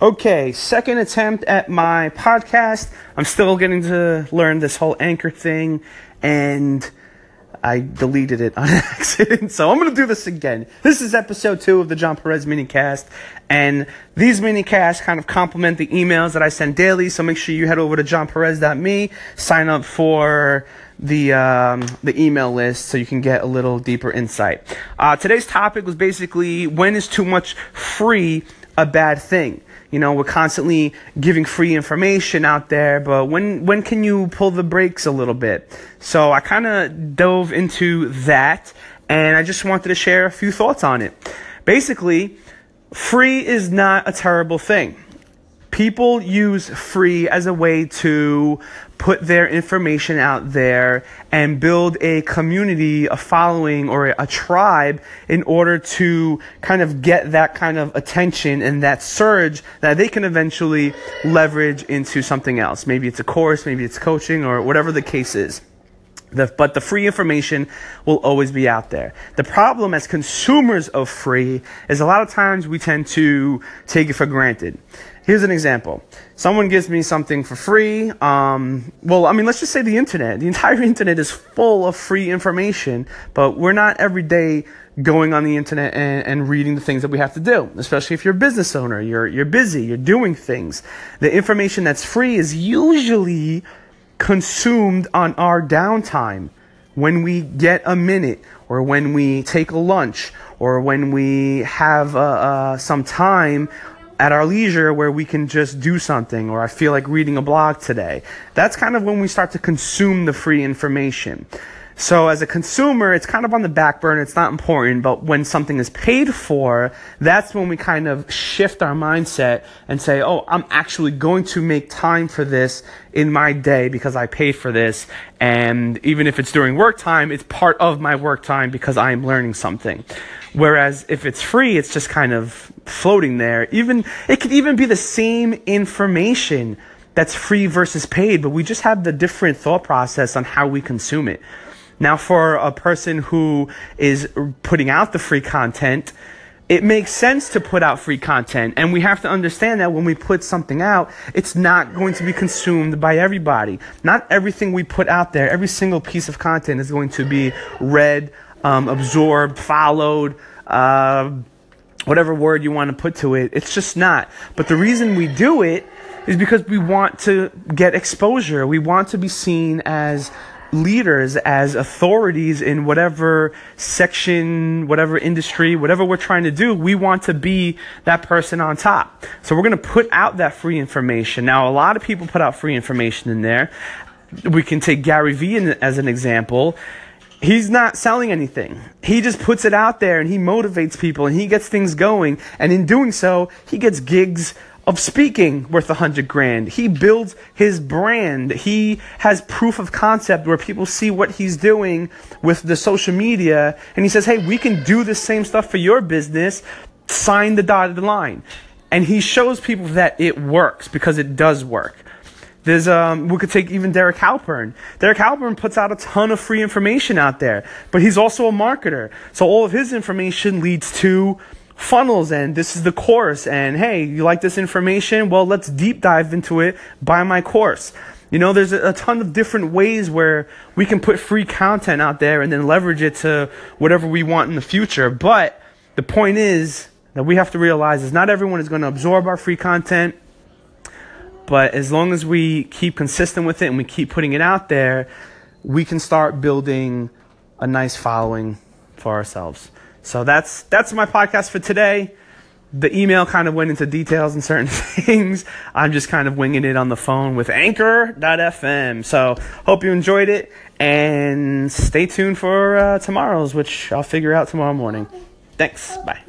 Okay, second attempt at my podcast. I'm still getting to learn this whole anchor thing, and I deleted it on accident. So I'm going to do this again. This is episode two of the John Perez minicast, and these minicasts kind of complement the emails that I send daily. So make sure you head over to johnperez.me, sign up for the um, the email list so you can get a little deeper insight. Uh, today's topic was basically when is too much free a bad thing? You know, we're constantly giving free information out there, but when when can you pull the brakes a little bit? So I kind of dove into that, and I just wanted to share a few thoughts on it. Basically, free is not a terrible thing people use free as a way to put their information out there and build a community, a following, or a tribe in order to kind of get that kind of attention and that surge that they can eventually leverage into something else. Maybe it's a course, maybe it's coaching, or whatever the case is. The, but the free information will always be out there. The problem as consumers of free is a lot of times we tend to take it for granted. Here's an example. Someone gives me something for free. Um, well, I mean, let's just say the internet. The entire internet is full of free information, but we're not every day going on the internet and, and reading the things that we have to do. Especially if you're a business owner, you're you're busy, you're doing things. The information that's free is usually consumed on our downtime when we get a minute or when we take a lunch or when we have uh, uh, some time at our leisure where we can just do something or I feel like reading a blog today. That's kind of when we start to consume the free information. So as a consumer, it's kind of on the back burner. It's not important, but when something is paid for, that's when we kind of shift our mindset and say, "Oh, I'm actually going to make time for this in my day because I paid for this." And even if it's during work time, it's part of my work time because I am learning something. Whereas if it's free, it's just kind of floating there. Even it could even be the same information that's free versus paid, but we just have the different thought process on how we consume it. Now, for a person who is putting out the free content, it makes sense to put out free content. And we have to understand that when we put something out, it's not going to be consumed by everybody. Not everything we put out there, every single piece of content is going to be read, um, absorbed, followed, uh, whatever word you want to put to it. It's just not. But the reason we do it is because we want to get exposure. We want to be seen as leaders, as authorities in whatever section, whatever industry, whatever we're trying to do, we want to be that person on top. So we're going to put out that free information. Now, a lot of people put out free information in there. We can take Gary Vee as an example. He's not selling anything. He just puts it out there and he motivates people and he gets things going. And in doing so, he gets gigs of speaking worth a hundred grand. He builds his brand. He has proof of concept where people see what he's doing with the social media. And he says, Hey, we can do the same stuff for your business. Sign the dotted line. And he shows people that it works because it does work. There's um, we could take even Derek Halpern. Derek Halpern puts out a ton of free information out there, but he's also a marketer. So all of his information leads to funnels and this is the course and hey you like this information? Well let's deep dive into it buy my course. You know there's a, ton of different ways where we can put free content out there and then leverage it to whatever we want in the future. But the point is that we have to realize is not everyone is going to absorb our free content but as long as we keep consistent with it and we keep putting it out there we can start building a nice following for ourselves so that's that's my podcast for today. The email kind of went into details and certain things. I'm just kind of winging it on the phone with Anchor.fm. So hope you enjoyed it and stay tuned for uh, tomorrow's, which I'll figure out tomorrow morning. Thanks. Bye.